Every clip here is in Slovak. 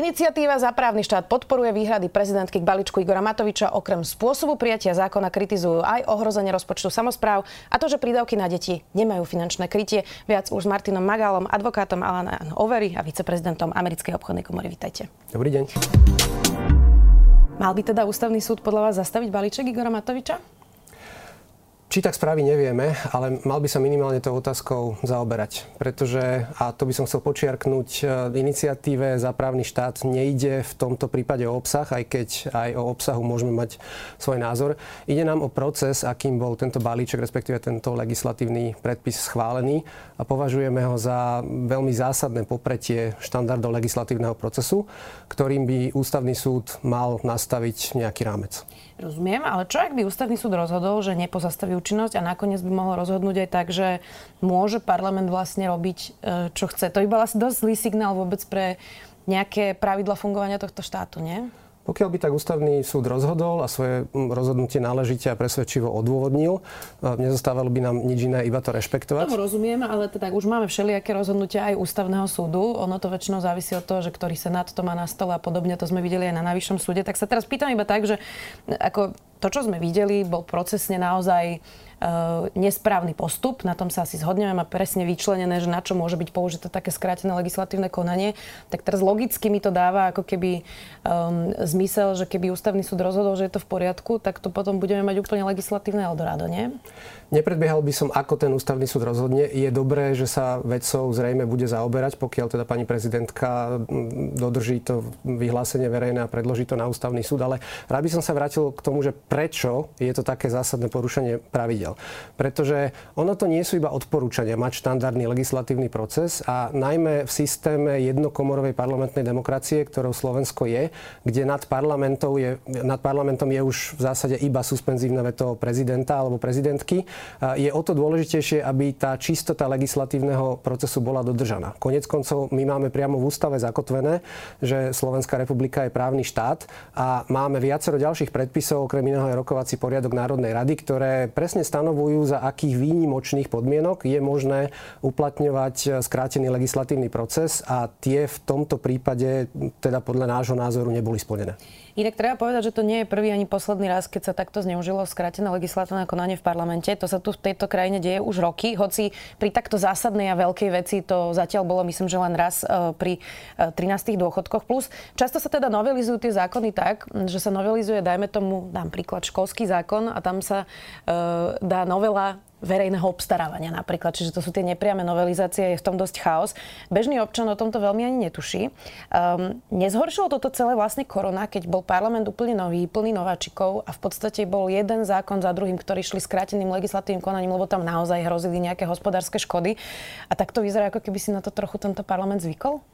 Iniciatíva za právny štát podporuje výhrady prezidentky k balíčku Igora Matoviča. Okrem spôsobu prijatia zákona kritizujú aj ohrozenie rozpočtu samozpráv a to, že prídavky na deti nemajú finančné krytie. Viac už s Martinom Magálom, advokátom Alana Overy a viceprezidentom Americkej obchodnej komory. Vítajte. Dobrý deň. Mal by teda ústavný súd podľa vás zastaviť balíček Igora Matoviča? Či tak správy nevieme, ale mal by sa minimálne tou otázkou zaoberať. Pretože, a to by som chcel počiarknúť, e, iniciatíve za právny štát nejde v tomto prípade o obsah, aj keď aj o obsahu môžeme mať svoj názor. Ide nám o proces, akým bol tento balíček, respektíve tento legislatívny predpis schválený a považujeme ho za veľmi zásadné popretie štandardov legislatívneho procesu, ktorým by ústavný súd mal nastaviť nejaký rámec. Rozumiem, ale čo ak by ústavný súd rozhodol, že nepozastaví účinnosť a nakoniec by mohol rozhodnúť aj tak, že môže parlament vlastne robiť, e, čo chce. To by bol asi dosť zlý signál vôbec pre nejaké pravidla fungovania tohto štátu, nie? Pokiaľ by tak ústavný súd rozhodol a svoje mm, rozhodnutie náležite a presvedčivo odôvodnil, e, nezostávalo by nám nič iné, iba to rešpektovať. Tomu rozumiem, ale teda už máme všelijaké rozhodnutia aj ústavného súdu. Ono to väčšinou závisí od toho, že ktorý senát to má na stole a podobne. To sme videli aj na najvyššom súde. Tak sa teraz pýtam iba tak, že ako to, čo sme videli, bol procesne naozaj Eh, nesprávny postup, na tom sa asi zhodneme, má presne vyčlenené, že na čo môže byť použité také skrátené legislatívne konanie, tak teraz logicky mi to dáva ako keby um, zmysel, že keby ústavný súd rozhodol, že je to v poriadku, tak to potom budeme mať úplne legislatívne Eldorado, nie? Nepredbiehal by som, ako ten ústavný súd rozhodne. Je dobré, že sa vedcov zrejme bude zaoberať, pokiaľ teda pani prezidentka mm, dodrží to vyhlásenie verejné a predloží to na ústavný súd. Ale rád by som sa vrátil k tomu, že prečo je to také zásadné porušenie pravidel. Pretože ono to nie sú iba odporúčania mať štandardný legislatívny proces a najmä v systéme jednokomorovej parlamentnej demokracie, ktorou Slovensko je, kde nad je, nad parlamentom je už v zásade iba suspenzívne veto prezidenta alebo prezidentky, je o to dôležitejšie, aby tá čistota legislatívneho procesu bola dodržaná. Konec koncov my máme priamo v ústave zakotvené, že Slovenská republika je právny štát a máme viacero ďalších predpisov, okrem iného aj rokovací poriadok Národnej rady, ktoré presne stanovujú, za akých výnimočných podmienok je možné uplatňovať skrátený legislatívny proces a tie v tomto prípade teda podľa nášho názoru neboli splnené. Inak treba povedať, že to nie je prvý ani posledný raz, keď sa takto zneužilo skrátené legislatívne konanie v parlamente. To sa tu v tejto krajine deje už roky, hoci pri takto zásadnej a veľkej veci to zatiaľ bolo, myslím, že len raz e, pri 13 e, dôchodkoch. Plus často sa teda novelizujú tie zákony tak, že sa novelizuje, dajme tomu, dám príklad, školský zákon a tam sa uh, dá novela verejného obstarávania napríklad. Čiže to sú tie nepriame novelizácie, je v tom dosť chaos. Bežný občan o tomto veľmi ani netuší. Um, nezhoršilo toto celé vlastne korona, keď bol parlament úplne nový, plný nováčikov a v podstate bol jeden zákon za druhým, ktorí šli skráteným legislatívnym konaním, lebo tam naozaj hrozili nejaké hospodárske škody. A tak to vyzerá, ako keby si na to trochu tento parlament zvykol?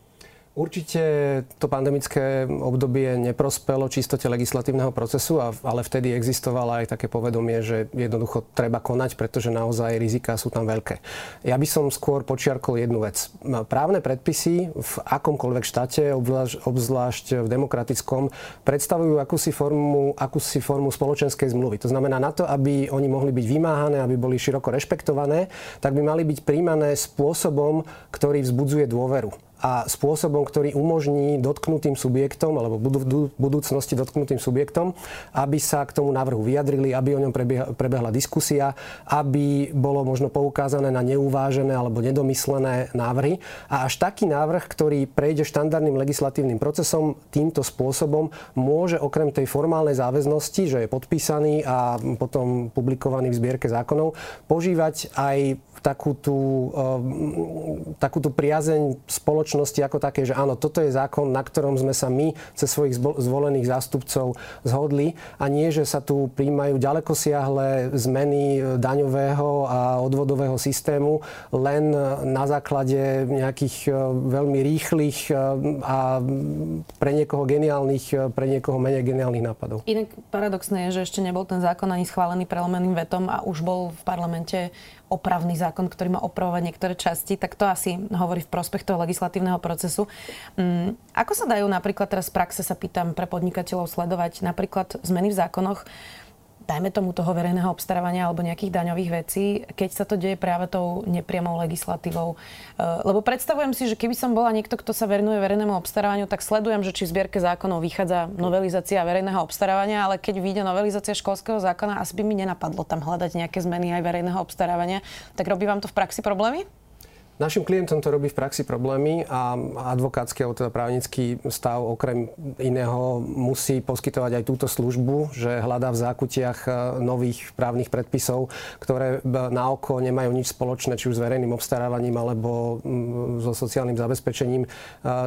Určite to pandemické obdobie neprospelo čistote legislatívneho procesu, ale vtedy existovalo aj také povedomie, že jednoducho treba konať, pretože naozaj rizika sú tam veľké. Ja by som skôr počiarkol jednu vec. Právne predpisy v akomkoľvek štáte, obzvlášť, v demokratickom, predstavujú akúsi formu, akúsi formu spoločenskej zmluvy. To znamená, na to, aby oni mohli byť vymáhané, aby boli široko rešpektované, tak by mali byť príjmané spôsobom, ktorý vzbudzuje dôveru a spôsobom, ktorý umožní dotknutým subjektom alebo v budúcnosti dotknutým subjektom, aby sa k tomu návrhu vyjadrili, aby o ňom prebehla diskusia, aby bolo možno poukázané na neuvážené alebo nedomyslené návrhy. A až taký návrh, ktorý prejde štandardným legislatívnym procesom, týmto spôsobom môže okrem tej formálnej záväznosti, že je podpísaný a potom publikovaný v zbierke zákonov, požívať aj takú tú, uh, takú priazeň spoločnosti ako také, že áno, toto je zákon, na ktorom sme sa my cez svojich zvolených zástupcov zhodli a nie, že sa tu príjmajú ďalekosiahle zmeny daňového a odvodového systému len na základe nejakých veľmi rýchlych a pre niekoho geniálnych, pre niekoho menej geniálnych nápadov. Inak paradoxné je, že ešte nebol ten zákon ani schválený prelomeným vetom a už bol v parlamente opravný zákon, ktorý má opravovať niektoré časti, tak to asi hovorí v prospech toho legislatívneho procesu. Um, ako sa dajú napríklad teraz v praxe, sa pýtam, pre podnikateľov sledovať napríklad zmeny v zákonoch, dajme tomu toho verejného obstarávania alebo nejakých daňových vecí, keď sa to deje práve tou nepriamou legislatívou. Eh, lebo predstavujem si, že keby som bola niekto, kto sa venuje verejnému obstarávaniu, tak sledujem, že či v zbierke zákonov vychádza novelizácia verejného obstarávania, ale keď vyjde novelizácia školského zákona, asi by mi nenapadlo tam hľadať nejaké zmeny aj verejného obstarávania. Tak robí vám to v praxi problémy? Našim klientom to robí v praxi problémy a advokátsky alebo teda právnický stav okrem iného musí poskytovať aj túto službu, že hľadá v zákutiach e, nových právnych predpisov, ktoré na oko nemajú nič spoločné, či už s verejným obstarávaním alebo so sociálnym zabezpečením. E,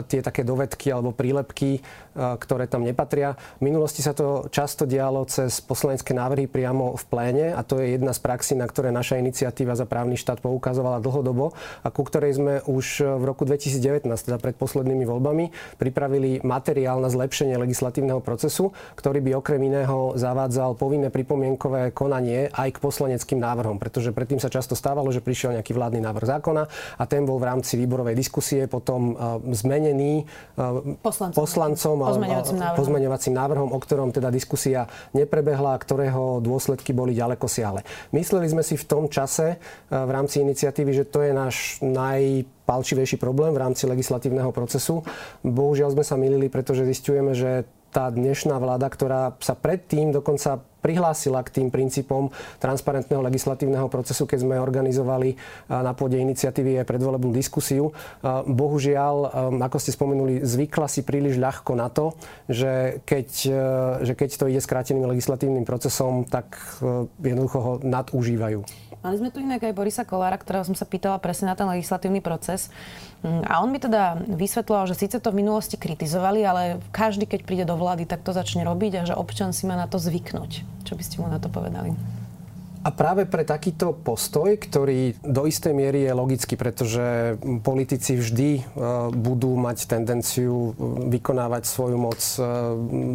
tie také dovedky alebo prílepky, ktoré tam nepatria. V minulosti sa to často dialo cez poslanecké návrhy priamo v pléne a to je jedna z praxí, na ktoré naša iniciatíva za právny štát poukazovala dlhodobo. A ku ktorej sme už v roku 2019, teda pred poslednými voľbami, pripravili materiál na zlepšenie legislatívneho procesu, ktorý by okrem iného zavádzal povinné pripomienkové konanie aj k poslaneckým návrhom, pretože predtým sa často stávalo, že prišiel nejaký vládny návrh zákona a ten bol v rámci výborovej diskusie potom e, zmenený e, poslancom, poslancom pozmeňovacím návrhom. pozmeňovacím návrhom, o ktorom teda diskusia neprebehla a ktorého dôsledky boli ďaleko siahle. Mysleli sme si v tom čase e, v rámci iniciatívy, že to je náš najpalčivejší problém v rámci legislatívneho procesu. Bohužiaľ sme sa milili, pretože zistujeme, že tá dnešná vláda, ktorá sa predtým dokonca prihlásila k tým princípom transparentného legislatívneho procesu, keď sme organizovali na pôde iniciatívy aj predvolebnú diskusiu. Bohužiaľ, ako ste spomenuli, zvykla si príliš ľahko na to, že keď, e, že keď to ide skráteným legislatívnym procesom, tak e, jednoducho ho nadužívajú. Mali sme tu inak aj Borisa Kolára, ktorého som sa pýtala presne na ten legislatívny proces. Mm, a on mi teda vysvetloval, že síce to v minulosti kritizovali, ale každý, keď príde do vlády, tak to začne robiť a že občan si má na to zvyknúť. Čo by ste mu na to povedali? A práve pre takýto postoj, ktorý do istej miery je logický, pretože politici vždy e, budú mať tendenciu vykonávať svoju moc e,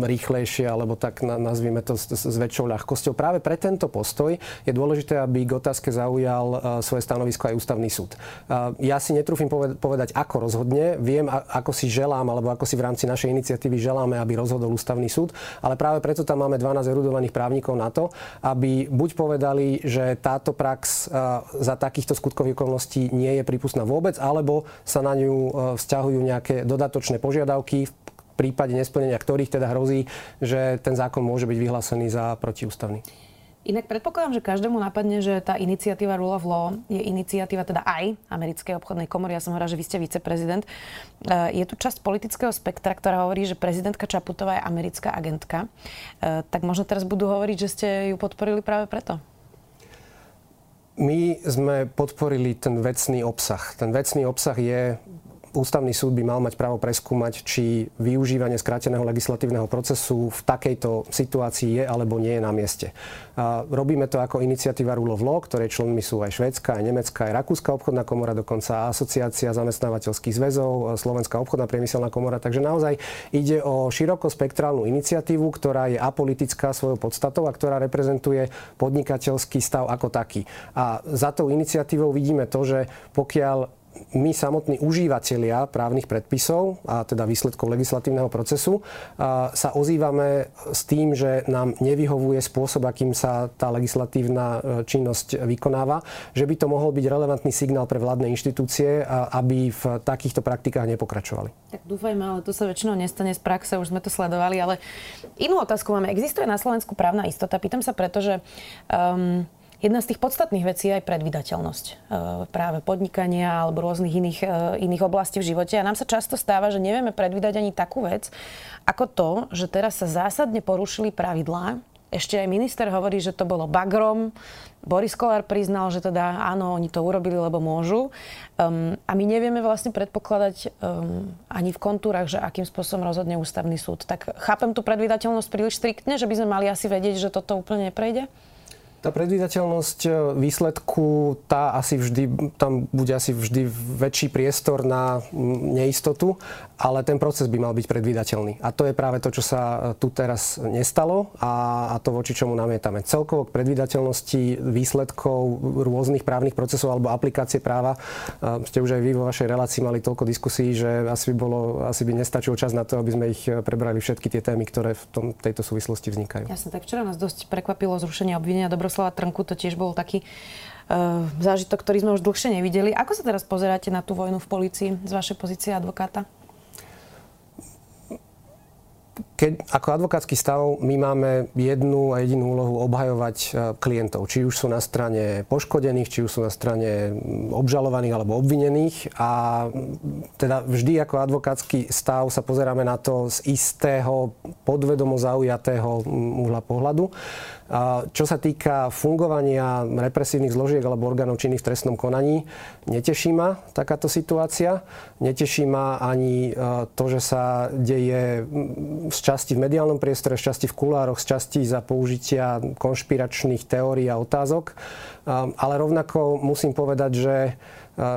rýchlejšie, alebo tak nazvime to s, väčšou ľahkosťou. Práve pre tento postoj je dôležité, aby k otázke zaujal e, svoje stanovisko aj ústavný súd. Ja si netrúfim povedať, ako rozhodne. Viem, ako si želám, alebo ako si v rámci našej iniciatívy želáme, aby rozhodol ústavný súd, ale práve preto tam máme 12 erudovaných právnikov na to, aby buď povedali, povedali, že táto prax za takýchto skutkových okolností nie je prípustná vôbec, alebo sa na ňu vzťahujú nejaké dodatočné požiadavky, v prípade nesplnenia ktorých teda hrozí, že ten zákon môže byť vyhlásený za protiústavný. Inak predpokladám, že každému napadne, že tá iniciatíva Rule of Law je iniciatíva teda aj americkej obchodnej komory. Ja som hovorila, že vy ste viceprezident. E, je tu časť politického spektra, ktorá hovorí, že prezidentka Čaputová je americká agentka. E, tak možno teraz budú hovoriť, že ste ju podporili práve preto. My sme podporili ten vecný obsah. Ten vecný obsah je ústavný súd by mal mať právo preskúmať, či využívanie skráteného legislatívneho procesu v takejto situácii je alebo nie je na mieste. A robíme to ako iniciatíva Rule of Law, ktorej členmi sú aj Švédska, aj Nemecká, aj Rakúska obchodná komora, dokonca asociácia zamestnávateľských zväzov, Slovenská obchodná priemyselná komora. Takže naozaj ide o širokospektrálnu iniciatívu, ktorá je apolitická svojou podstatou a ktorá reprezentuje podnikateľský stav ako taký. A za tou iniciatívou vidíme to, že pokiaľ my samotní užívateľia právnych predpisov a teda výsledkov legislatívneho procesu sa ozývame s tým, že nám nevyhovuje spôsob, akým sa tá legislatívna e, činnosť vykonáva, že by to mohol byť relevantný signál pre vládne inštitúcie, aby v takýchto praktikách nepokračovali. Tak dúfajme, ale to sa väčšinou nestane z praxe, už sme to sledovali, ale inú otázku máme. Existuje na Slovensku právna istota? Pýtam sa preto, že um, Jedna z tých podstatných vecí je aj predvydateľnosť e, práve podnikania alebo rôznych iných, e, iných oblastí v živote. A nám sa často stáva, že nevieme predvydať ani takú vec, ako to, že teraz sa zásadne porušili pravidlá. Ešte aj minister hovorí, že to bolo bagrom. Boris Kolár priznal, že teda áno, oni to urobili, lebo môžu. Um, a my nevieme vlastne predpokladať um, ani v kontúrach, že akým spôsobom rozhodne ústavný súd. Tak chápem tú predvydateľnosť príliš striktne, že by sme mali asi vedieť, že toto úplne neprejde? Tá predvídateľnosť e, výsledku, tá asi vždy, tam bude asi vždy väčší priestor na neistotu, ale ten proces by mal byť predvídateľný. A to je práve to, čo sa e, tu teraz nestalo a, a to voči čomu namietame. Celkovo k predvídateľnosti výsledkov rôznych právnych procesov alebo aplikácie práva e, ste už aj vy vo vašej relácii mali toľko diskusí, že asi by, bolo, asi by nestačil čas na to, aby sme ich prebrali všetky tie témy, ktoré v tom, tejto súvislosti vznikajú. Jasne, tak včera nás dosť prekvapilo zrušenie obvinenia dobro Miroslava Trnku, to tiež bol taký uh, zážitok, ktorý sme už dlhšie nevideli. Ako sa teraz pozeráte na tú vojnu v policii z vašej pozície advokáta? Keď ako advokátsky stav my máme jednu a jedinú úlohu obhajovať e, klientov. Či už sú na strane poškodených, či už sú na strane obžalovaných alebo obvinených. A teda vždy ako advokátsky stav sa pozeráme na to z istého podvedomo zaujatého uhla pohľadu. Čo sa týka fungovania represívnych zložiek alebo orgánov činných v trestnom konaní, neteší ma takáto situácia. Neteší ma ani e, to, že sa deje z časti v mediálnom priestore, z časti v kulároch, z časti za použitia konšpiračných teórií a otázok. Ale rovnako musím povedať, že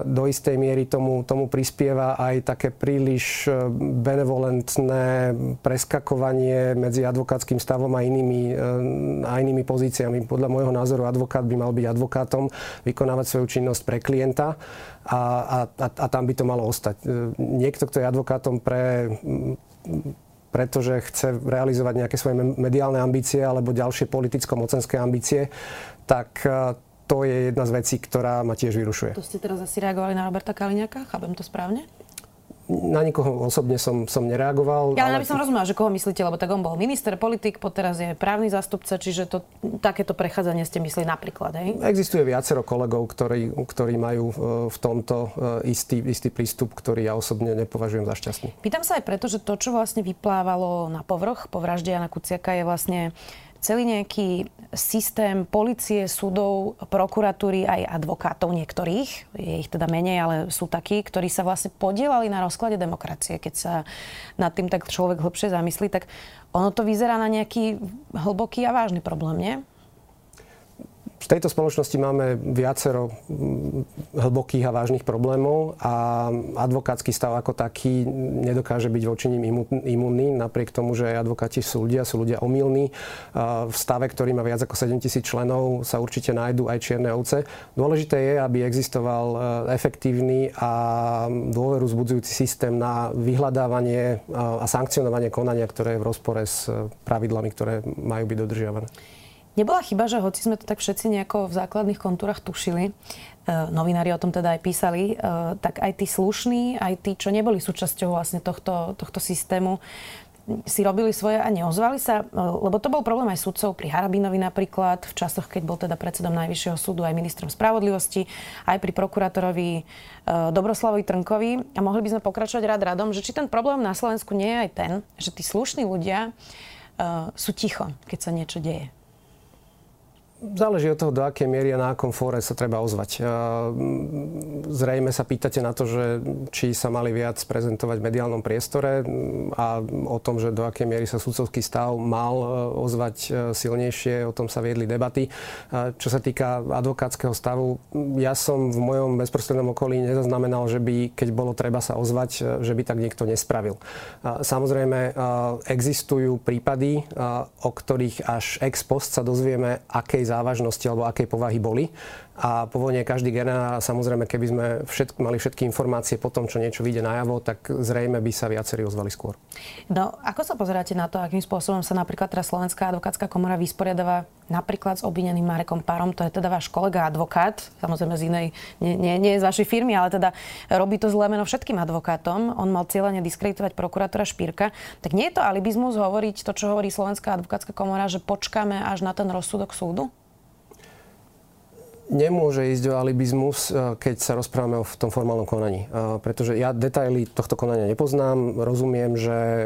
do istej miery tomu, tomu prispieva aj také príliš e, benevolentné preskakovanie medzi advokátským stavom a inými, e, a inými pozíciami. Podľa môjho názoru advokát by mal byť advokátom, vykonávať svoju činnosť pre klienta a, a, a, tam by to malo ostať. E, niekto, kto je advokátom pre pretože chce realizovať nejaké svoje mediálne ambície alebo ďalšie politicko-mocenské ambície, tak to je jedna z vecí, ktorá ma tiež vyrušuje. To ste teraz asi reagovali na Roberta Kaliňaka, chápem to správne? Na nikoho osobne som, som nereagoval. Ja ale... by som rozumela, že koho myslíte, lebo tak on bol minister, politik, teraz je právny zástupca, čiže to, takéto prechádzanie ste mysleli napríklad, hej? Existuje viacero kolegov, ktorí, ktorí majú e, v tomto e, istý, istý prístup, ktorý ja osobne nepovažujem za šťastný. Pýtam sa aj preto, že to, čo vlastne vyplávalo na povrch po vražde Jana Kuciaka, je vlastne celý nejaký systém policie, súdov, prokuratúry aj advokátov niektorých, je ich teda menej, ale sú takí, ktorí sa vlastne podielali na rozklade demokracie. Keď sa nad tým tak človek hlbšie zamyslí, tak ono to vyzerá na nejaký hlboký a vážny problém, nie? V tejto spoločnosti máme viacero hlbokých a vážnych problémov a advokátsky stav ako taký nedokáže byť voči nim imunný, napriek tomu, že advokáti sú ľudia, sú ľudia omylní. V stave, ktorý má viac ako 7 tisíc členov, sa určite nájdú aj čierne ovce. Dôležité je, aby existoval e, efektívny a dôveru zbudzujúci systém na vyhľadávanie a sankcionovanie konania, ktoré je v rozpore s pravidlami, ktoré majú byť dodržiavané. Nebola chyba, že hoci sme to tak všetci nejako v základných kontúrach tušili, e, novinári o tom teda aj písali, e, tak aj tí slušní, aj tí, čo neboli súčasťou vlastne tohto, tohto systému, si robili svoje a neozvali sa, e, lebo to bol problém aj sudcov pri Harabinovi napríklad, v časoch, keď bol teda predsedom Najvyššieho súdu aj ministrom spravodlivosti, aj pri prokurátorovi Dobroslavovi Trnkovi. A mohli by sme pokračovať rád radom, že či ten problém na Slovensku nie je aj ten, že tí slušní ľudia sú ticho, keď sa niečo deje. Záleží od toho, do akej miery a na akom fóre sa treba ozvať. Zrejme sa pýtate na to, že či sa mali viac prezentovať v mediálnom priestore a o tom, že do akej miery sa sudcovský stav mal e, ozvať e, silnejšie, o tom sa viedli debaty. Čo sa týka advokátskeho stavu, ja som v mojom bezprostrednom okolí nezaznamenal, že by, keď bolo treba sa ozvať, e, že by tak niekto nespravil. Samozrejme, existujú prípady, o ktorých až ex post sa dozvieme, akej závažnosti alebo akej povahy boli a po vojne každý generál, samozrejme, keby sme všetk, mali všetky informácie po tom, čo niečo vyjde najavo, tak zrejme by sa viacerí ozvali skôr. No, ako sa pozeráte na to, akým spôsobom sa napríklad teraz Slovenská advokátska komora vysporiadáva napríklad s obvineným Marekom Párom, to je teda váš kolega advokát, samozrejme z inej, nie, nie, nie z vašej firmy, ale teda robí to zlé meno všetkým advokátom. On mal cieľene diskreditovať prokurátora Špírka. Tak nie je to alibizmus hovoriť to, čo hovorí Slovenská advokátska komora, že počkáme až na ten rozsudok súdu? Nemôže ísť o alibizmus, e, keď sa rozprávame o tom formálnom konaní. E, pretože ja detaily tohto konania nepoznám. Rozumiem, že e,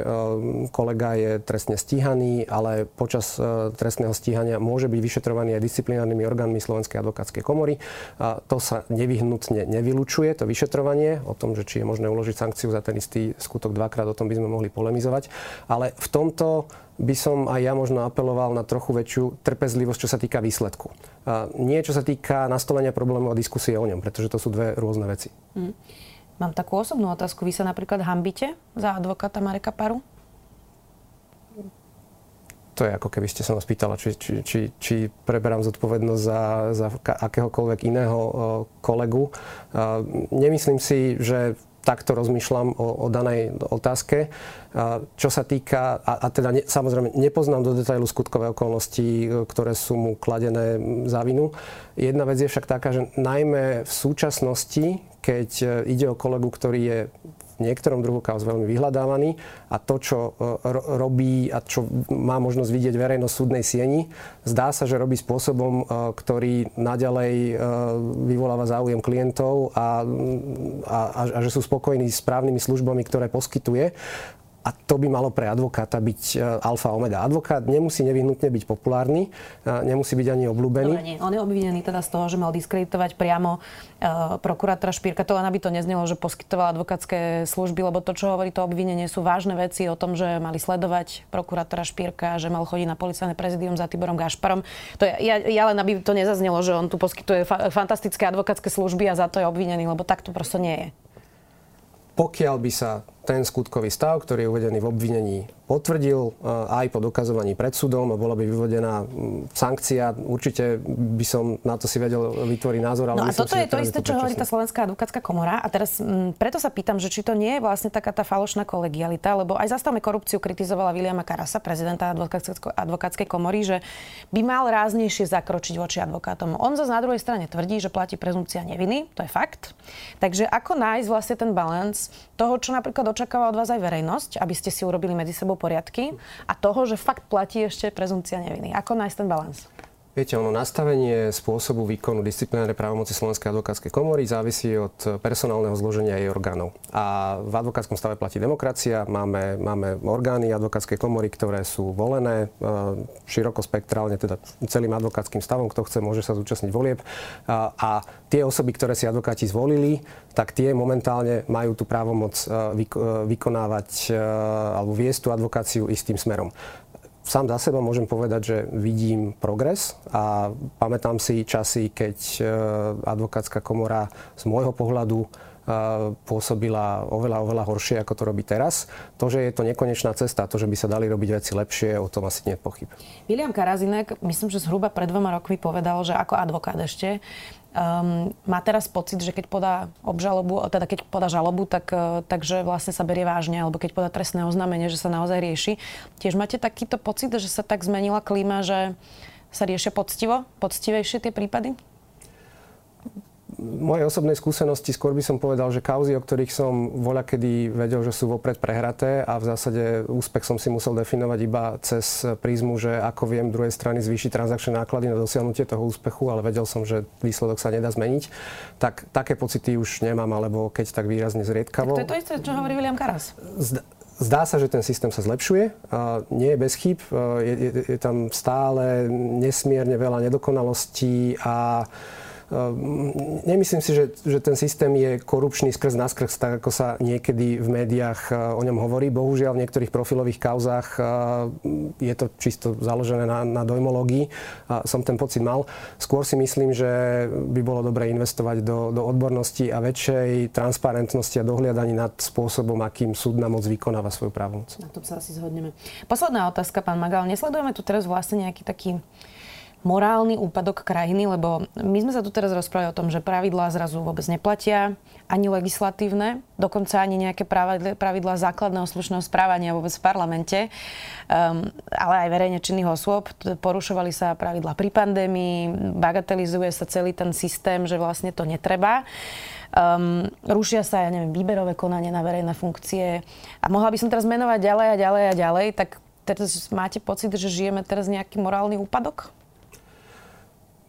kolega je trestne stíhaný, ale počas trestného stíhania môže byť vyšetrovaný aj disciplinárnymi orgánmi Slovenskej advokátskej komory. To sa nevyhnutne nevylučuje, to vyšetrovanie. O tom, že či je možné uložiť sankciu za ten istý skutok dvakrát, o tom by sme mohli polemizovať. Ale v tomto by som aj ja možno apeloval na trochu väčšiu trpezlivosť, čo sa týka výsledku. A nie čo sa týka nastolenia problému a diskusie o ňom, pretože to sú dve rôzne veci. Mm. Mám takú osobnú otázku. Vy sa napríklad hambite za advokáta Mareka Paru? To je ako keby ste sa ma spýtala, či, či, či, či preberám zodpovednosť za, za akéhokoľvek iného kolegu. Nemyslím si, že takto rozmýšľam o, o danej otázke. Čo sa týka, a, a teda ne, samozrejme nepoznám do detailu skutkové okolnosti, ktoré sú mu kladené za vinu. Jedna vec je však taká, že najmä v súčasnosti, keď e, ide o kolegu, ktorý je niektorom druhu kauz veľmi vyhľadávaný a to, čo e, robí a čo má možnosť vidieť verejnosť súdnej sieni, zdá sa, že robí spôsobom, e, ktorý naďalej e, vyvoláva záujem klientov a, a, a že sú spokojní s právnymi službami, ktoré poskytuje. A to by malo pre advokáta byť e, alfa omega. Advokát nemusí nevyhnutne byť populárny, e, nemusí byť ani obľúbený. Dobre, nie. On je obvinený teda z toho, že mal diskreditovať priamo uh, prokurátora Špírka. To len aby to neznelo, že poskytoval advokátske služby, lebo to, čo hovorí to obvinenie, sú vážne veci o tom, že mali sledovať prokurátora Špírka, že mal chodiť na policajné prezidium za Tiborom Gašparom. To je, ja, ja len aby to nezaznelo, že on tu poskytuje fa- fantastické advokátske služby a za to je obvinený, lebo tak to proste nie je. Pokiaľ by sa ten skutkový stav, ktorý je uvedený v obvinení, potvrdil eh, aj po dokazovaní pred súdom a bola by vyvodená mm, sankcia. Určite by som na to si vedel vytvoriť názor. Ale no a toto si, je to isté, čo hovorí tá Slovenská advokátska komora. A teraz m, mm, preto sa pýtam, že či to nie je vlastne taká tá falošná kolegialita, lebo aj zastavme korupciu kritizovala Viliama Karasa, prezidenta advokátskej komory, že by mal ráznejšie zakročiť voči advokátom. On zase na druhej strane tvrdí, že platí prezumcia neviny, to je fakt. Takže ako nájsť vlastne ten balans toho, čo napríklad očakáva od vás aj verejnosť, aby ste si urobili medzi sebou poriadky a toho, že fakt platí ešte prezumcia neviny. Ako nájsť ten balans? Viete, ono nastavenie spôsobu výkonu disciplinárnej právomoci Slovenskej advokátskej komory závisí od personálneho zloženia jej orgánov. A v advokátskom stave platí demokracia, máme, máme orgány advokátskej komory, ktoré sú volené e, široko spektrálne, teda celým advokátskym stavom, kto chce, môže sa zúčastniť volieb. A, a tie osoby, ktoré si advokáti zvolili, tak tie momentálne majú tú právomoc e, e, vykonávať alebo viesť tú advokáciu istým smerom sám za seba môžem povedať, že vidím progres a pamätám si časy, keď e, advokátska komora z môjho pohľadu pôsobila oveľa, oveľa horšie, ako to robí teraz. To, že je to nekonečná cesta, to, že by sa dali robiť veci lepšie, o tom asi nie je pochyb. William Karazinek, myslím, že zhruba pred dvoma rokmi povedal, že ako advokát ešte, Um, má teraz pocit, že keď podá obžalobu, teda keď podá žalobu, tak, uh, takže vlastne sa berie vážne, alebo keď podá trestné oznámenie, že sa naozaj rieši. Tiež máte takýto pocit, že sa tak zmenila klíma, že sa riešia poctivo, poctivejšie tie prípady? Mojej osobnej skúsenosti skôr by som povedal, že kauzy, o ktorých som voľa kedy vedel, že sú vopred prehraté a v zásade úspech som si musel definovať iba cez prízmu, že ako viem druhej strany zvýšiť transakčné náklady na dosiahnutie toho úspechu, ale vedel som, že výsledok sa nedá zmeniť, tak také pocity už nemám, alebo keď tak výrazne zriedkavo. Tak to je to isté, čo hovorí William Karas. Zda- Zdá sa, že ten systém sa zlepšuje, a nie je bez chyb, je, je, je tam stále nesmierne veľa nedokonalostí a nemyslím si, že, že ten systém je korupčný skrz naskrz, tak ako sa niekedy v médiách eh, o ňom hovorí. Bohužiaľ v niektorých profilových kauzách eh, je to čisto založené na, na dojmológii. Som ten pocit mal. Skôr si myslím, že by bolo dobre investovať do, do odbornosti a väčšej transparentnosti a dohliadaní nad spôsobom, akým súdna moc vykonáva svoju právomoc. Na tom sa asi zhodneme. Posledná otázka, pán Magal. Nesledujeme tu teraz vlastne nejaký taký morálny úpadok krajiny, lebo my sme sa tu teraz rozprávali o tom, že pravidlá zrazu vôbec neplatia, ani legislatívne, dokonca ani nejaké pravidlá základného slušného správania vôbec v parlamente, um, ale aj verejne činných osôb. Porušovali sa pravidlá pri pandémii, bagatelizuje sa celý ten systém, že vlastne to netreba. Um, rušia sa, ja neviem, výberové konanie na verejné funkcie. A mohla by som teraz menovať ďalej a ďalej a ďalej, tak teraz máte pocit, že žijeme teraz nejaký morálny úpadok?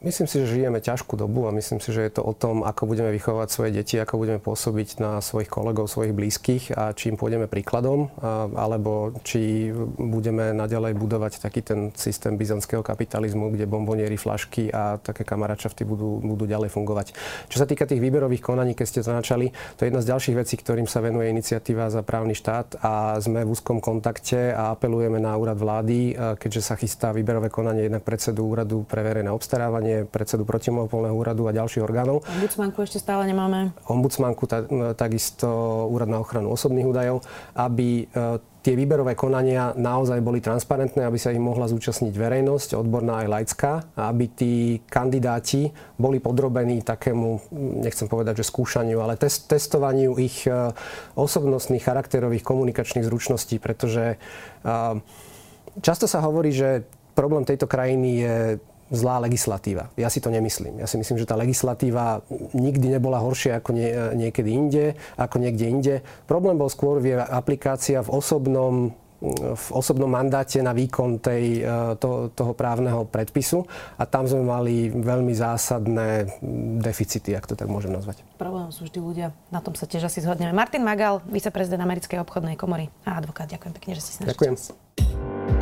Myslím si, že žijeme ťažkú dobu a myslím si, že je to o tom, ako budeme vychovať svoje deti, ako budeme pôsobiť na svojich kolegov, svojich blízkych a či im pôjdeme príkladom, alebo či budeme naďalej budovať taký ten systém byzantského kapitalizmu, kde bomboniery, flašky a také kamaračafty budú, budú ďalej fungovať. Čo sa týka tých výberových konaní, keď ste to načali, to je jedna z ďalších vecí, ktorým sa venuje iniciatíva za právny štát a sme v úzkom kontakte a apelujeme na úrad vlády, keďže sa chystá výberové konanie jednak predsedu úradu pre verejné obstarávanie vrátane predsedu protimonopolného úradu a ďalších orgánov. Ombudsmanku ešte stále nemáme. Ombudsmanku, ta, takisto úrad na ochranu osobných údajov, aby e, tie výberové konania naozaj boli transparentné, aby sa im mohla zúčastniť verejnosť, odborná aj laická, aby tí kandidáti boli podrobení takému, nechcem povedať, že skúšaniu, ale test, testovaniu ich e, osobnostných, charakterových, komunikačných zručností, pretože často sa hovorí, že problém tejto krajiny je zlá legislatíva. Ja si to nemyslím. Ja si myslím, že tá legislatíva nikdy nebola horšia ako nie, niekedy inde, ako niekde inde. Problém bol skôr v aplikácia v osobnom v osobnom mandáte na výkon tej, e, to, toho právneho predpisu a tam sme mali veľmi zásadné deficity, ak to tak môžem nazvať. Problém sú vždy ľudia, na tom sa tiež asi zhodneme. Martin Magal, viceprezident Americkej obchodnej komory a advokát. Ďakujem pekne, že ste si Ďakujem. Čas.